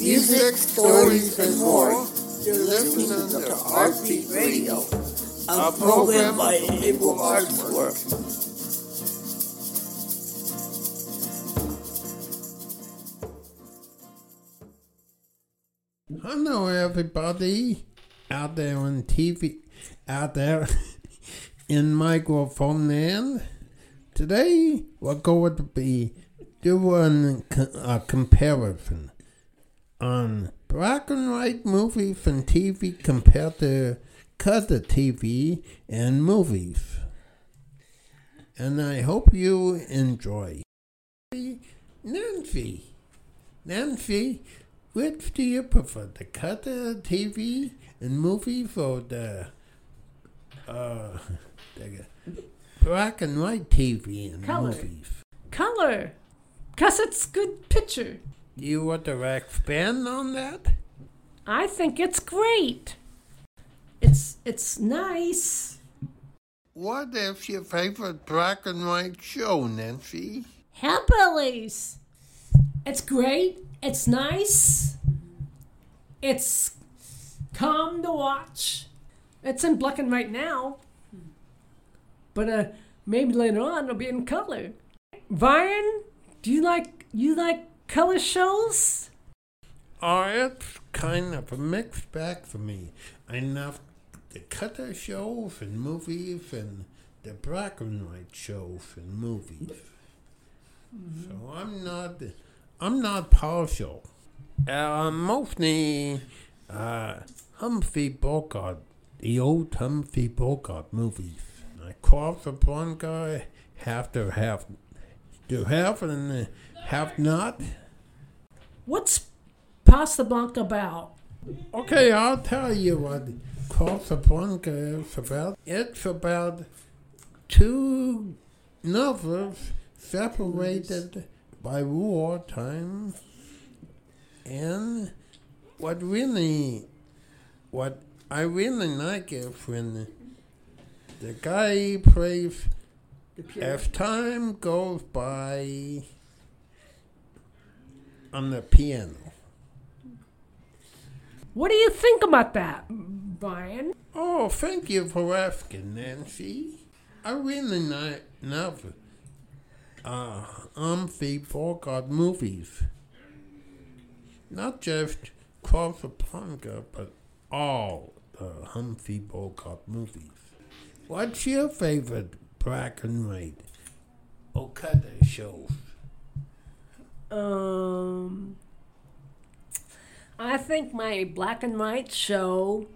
music, stories, and more. You're listening to Artbeat Radio, a program by Able Arts Work. Hello, everybody out there on TV, out there in microphone land. Today, we're going to be doing a comparison on black and white movies and TV compared to color TV and movies. And I hope you enjoy. Nancy, Nancy, which do you prefer, the color TV and movies or the, uh, the black and white TV and Color. movies? Color. Because it's good picture. You want to expand on that? I think it's great. It's it's nice. What is your favorite black and white show, Nancy? Hillbillies. It's great. It's nice. It's calm to watch. It's in black and white now. But uh maybe later on it'll be in color. Brian, do you like you like color shows? Oh, it's kind of a mixed bag for me. I love the color shows and movies and the black and white shows and movies. So I'm not, I'm not partial. Uh, mostly, uh, Humphrey Bogart, the old Humphrey Bogart movies. Like Casablanca, have to have, to have and uh, have not. What's Pasta Blanca about? Okay, I'll tell you what Casablanca is about. It's about two lovers separated by war wartime, and what really, what I really like is when the guy plays as time goes by on the piano. What do you think about that, Brian? Oh, thank you for asking, Nancy. I really ni- love uh, Humphrey Bogart movies. Not just Casablanca, but all the Humphrey Bogart movies. What's your favorite black and white or color show? Um, I think my black and white show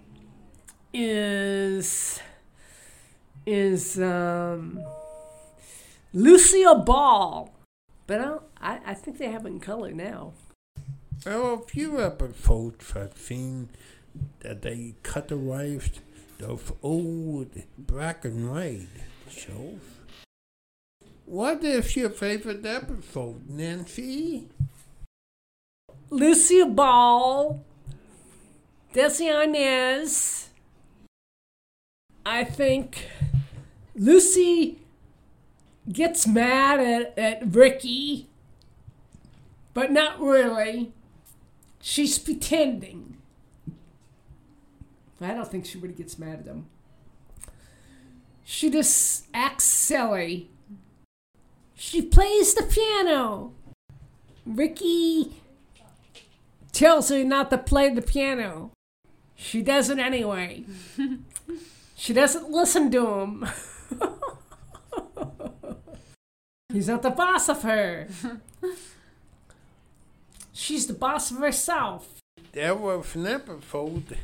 is is um, Lucille Ball, but I, I I think they have it in color now. Well, a few episodes I've seen that they cut the colorized of old black and white shows. What is your favorite episode, Nancy? Lucy Ball, Desi Arnaz. I think Lucy gets mad at, at Ricky, but not really. She's pretending. I don't think she really gets mad at him. She just acts silly. She plays the piano. Ricky tells her not to play the piano. She does it anyway. she doesn't listen to him. He's not the boss of her. She's the boss of herself. There was an episode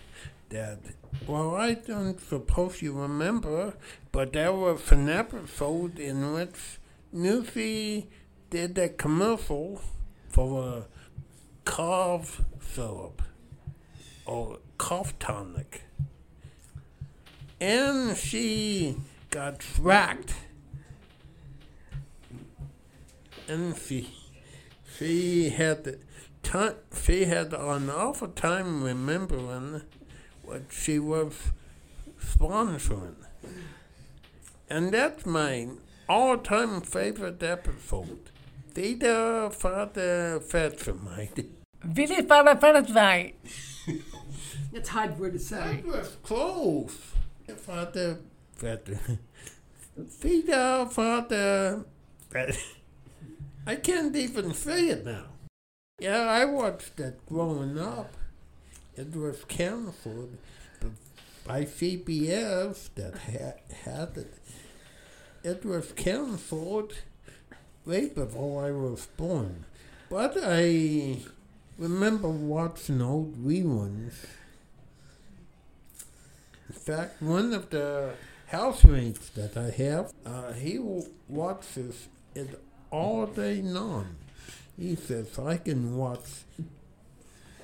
that, well, I don't suppose you remember, but there was an episode in which Lucy did a commercial for a cough syrup or cough tonic. And she got tracked. And she, she had time, she had an awful time remembering what she was sponsoring. And that's my all-time favorite episode. Theta Vater Vegemite. Willy Vader It's hard word to say. That was close. Father, Father, Vida, Father. I can't even say it now. Yeah, I watched that growing up. It was canceled by CBS that had, it. It was canceled right before I was born. But I remember watching old reruns. In fact, one of the housemates that I have, uh, he watches it all day long. He says I can watch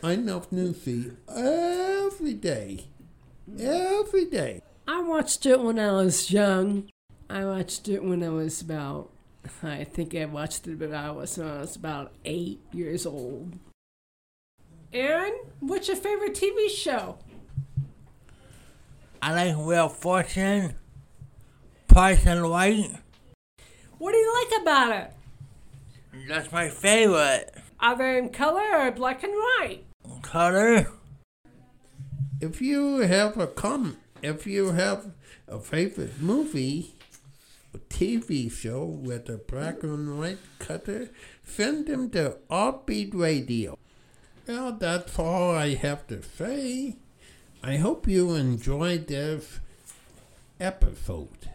enough Newsy every day. Every day. I watched it when I was young. I watched it when I was about, I think I watched it when I was, when I was about eight years old. Aaron, what's your favorite TV show? I like Wheel of Fortune, Price and Right. What do you like about it? That's my favorite. Are they in color or black and white? Color. If you have a com, if you have a favorite movie or TV show with a black and white cutter, send them to Artbeat Radio. Well, that's all I have to say. I hope you enjoyed this episode.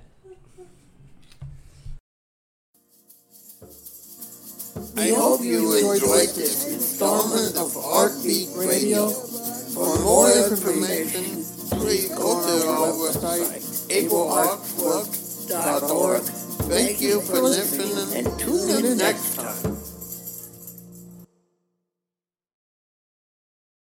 I hope you enjoyed this installment of Artbeat Radio. For more information, please go to our website, ableart.com